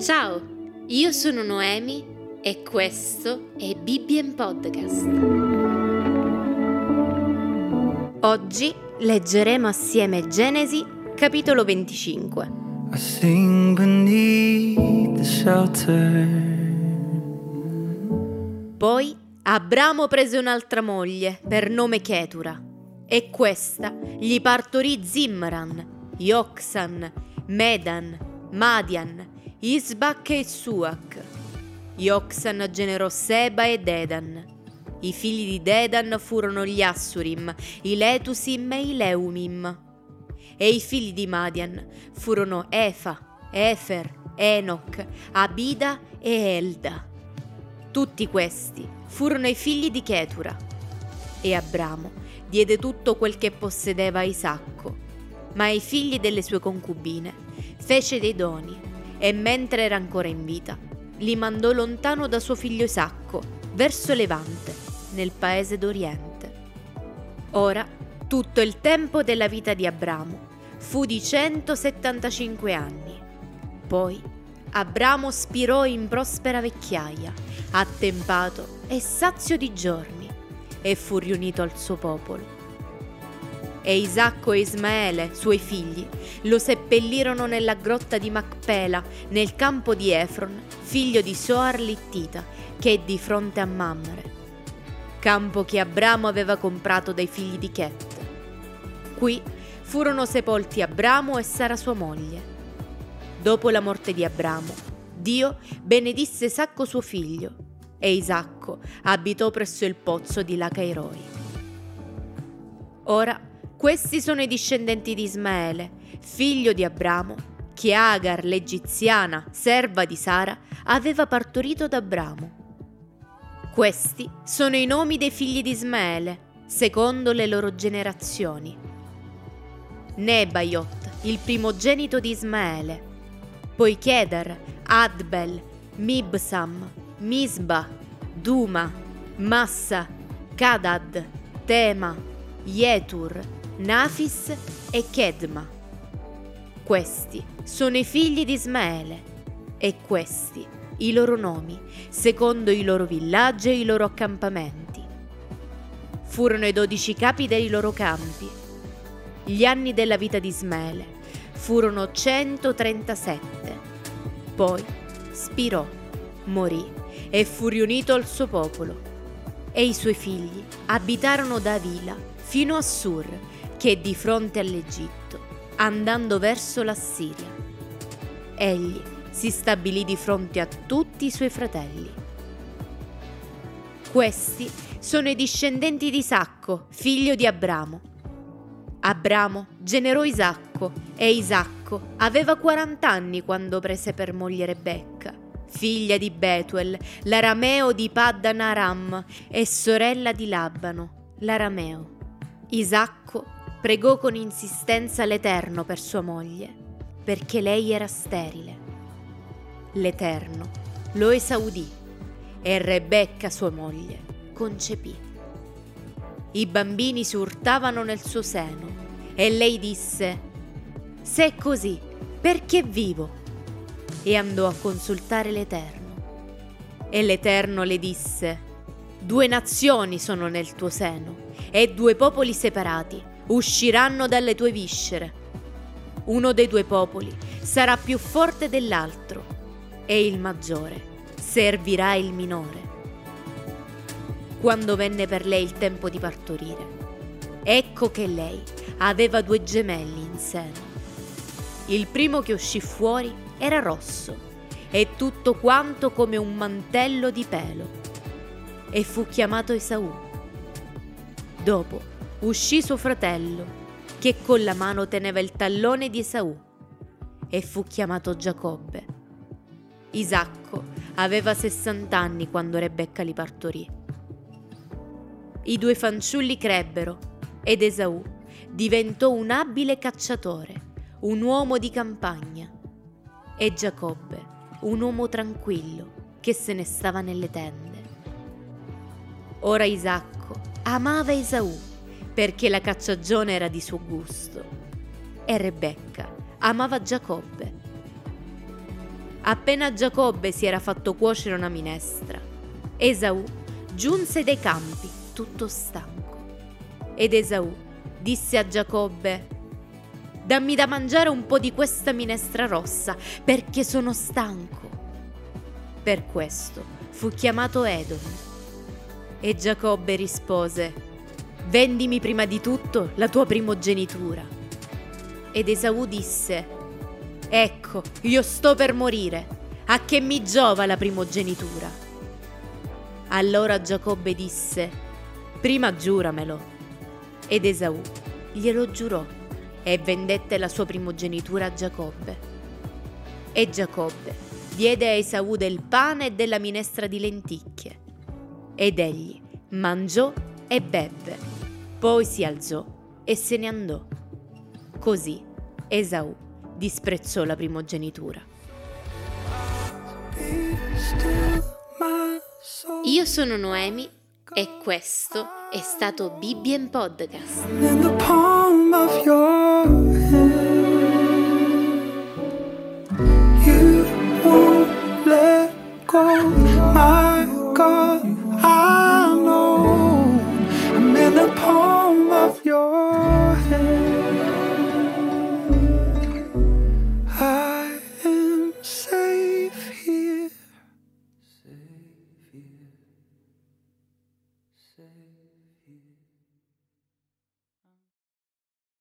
Ciao, io sono Noemi e questo è Bibbien Podcast. Oggi leggeremo assieme Genesi capitolo 25. I sing beneath the shelter. Poi Abramo prese un'altra moglie per nome Ketura e questa gli partorì Zimran, Yoksan, Medan, Madian, Isbak e Suak. Yoksan generò Seba e Dedan. I figli di Dedan furono gli Assurim, i Letusim e i Leumim. E i figli di Madian furono Efa, Efer, Enoch, Abida e Elda. Tutti questi furono i figli di Ketura. E Abramo diede tutto quel che possedeva a Isacco, ma ai figli delle sue concubine fece dei doni e mentre era ancora in vita li mandò lontano da suo figlio Isacco, verso Levante, nel paese d'Oriente. Ora tutto il tempo della vita di Abramo fu di 175 anni. Poi Abramo spirò in prospera vecchiaia, attempato e sazio di giorni, e fu riunito al suo popolo. E Isacco e Ismaele, suoi figli, lo seppellirono nella grotta di Macpela, nel campo di Efron, figlio di Soar Littita, che è di fronte a Mamre, campo che Abramo aveva comprato dai figli di Chet. Qui furono sepolti Abramo e Sara sua moglie. Dopo la morte di Abramo, Dio benedisse Isacco suo figlio, e Isacco abitò presso il pozzo di Lacairoi. Ora, questi sono i discendenti di Ismaele, figlio di Abramo, che Agar, l'egiziana, serva di Sara, aveva partorito da Abramo. Questi sono i nomi dei figli di Ismaele, secondo le loro generazioni. Nebaiot, il primogenito di Ismaele, poi Kedar, Adbel, Mibsam, Misba, Duma, Massa, Kadad, Tema, Yetur, Nafis e Kedma. Questi sono i figli di Ismaele e questi i loro nomi, secondo i loro villaggi e i loro accampamenti. Furono i dodici capi dei loro campi. Gli anni della vita di Ismaele furono 137. Poi spirò, morì e fu riunito al suo popolo. E i suoi figli abitarono da Avila fino a Sur, che di fronte all'Egitto, andando verso la Siria. Egli si stabilì di fronte a tutti i suoi fratelli. Questi sono i discendenti di Isacco, figlio di Abramo. Abramo generò Isacco e Isacco aveva 40 anni quando prese per moglie Rebecca, figlia di Betuel, l'arameo di Paddan Aram e sorella di Labano, l'arameo. Isacco pregò con insistenza l'Eterno per sua moglie, perché lei era sterile. L'Eterno lo esaudì e Rebecca, sua moglie, concepì. I bambini si urtavano nel suo seno e lei disse, Se è così, perché vivo? E andò a consultare l'Eterno. E l'Eterno le disse, Due nazioni sono nel tuo seno e due popoli separati usciranno dalle tue viscere. Uno dei due popoli sarà più forte dell'altro e il maggiore servirà il minore. Quando venne per lei il tempo di partorire, ecco che lei aveva due gemelli in seno. Il primo che uscì fuori era rosso e tutto quanto come un mantello di pelo e fu chiamato Esaù. Dopo uscì suo fratello, che con la mano teneva il tallone di Esaù, e fu chiamato Giacobbe. Isacco aveva 60 anni quando Rebecca li partorì. I due fanciulli crebbero ed Esaù diventò un abile cacciatore, un uomo di campagna, e Giacobbe un uomo tranquillo che se ne stava nelle tende. Ora Isacco amava Esaù perché la cacciagione era di suo gusto. E Rebecca amava Giacobbe Appena Giacobbe si era fatto cuocere una minestra, Esaù giunse dai campi tutto stanco. Ed Esaù disse a Giacobbe, dammi da mangiare un po' di questa minestra rossa perché sono stanco. Per questo fu chiamato Edom. E Giacobbe rispose, vendimi prima di tutto la tua primogenitura. Ed Esaù disse, Ecco, io sto per morire. A che mi giova la primogenitura? Allora Giacobbe disse, prima giuramelo. Ed Esaù glielo giurò e vendette la sua primogenitura a Giacobbe. E Giacobbe diede a Esaù del pane e della minestra di lenticchie. Ed egli mangiò e bevve. Poi si alzò e se ne andò. Così Esaù disprezzò la primogenitura. Io sono Noemi e questo è stato Bibbien Podcast.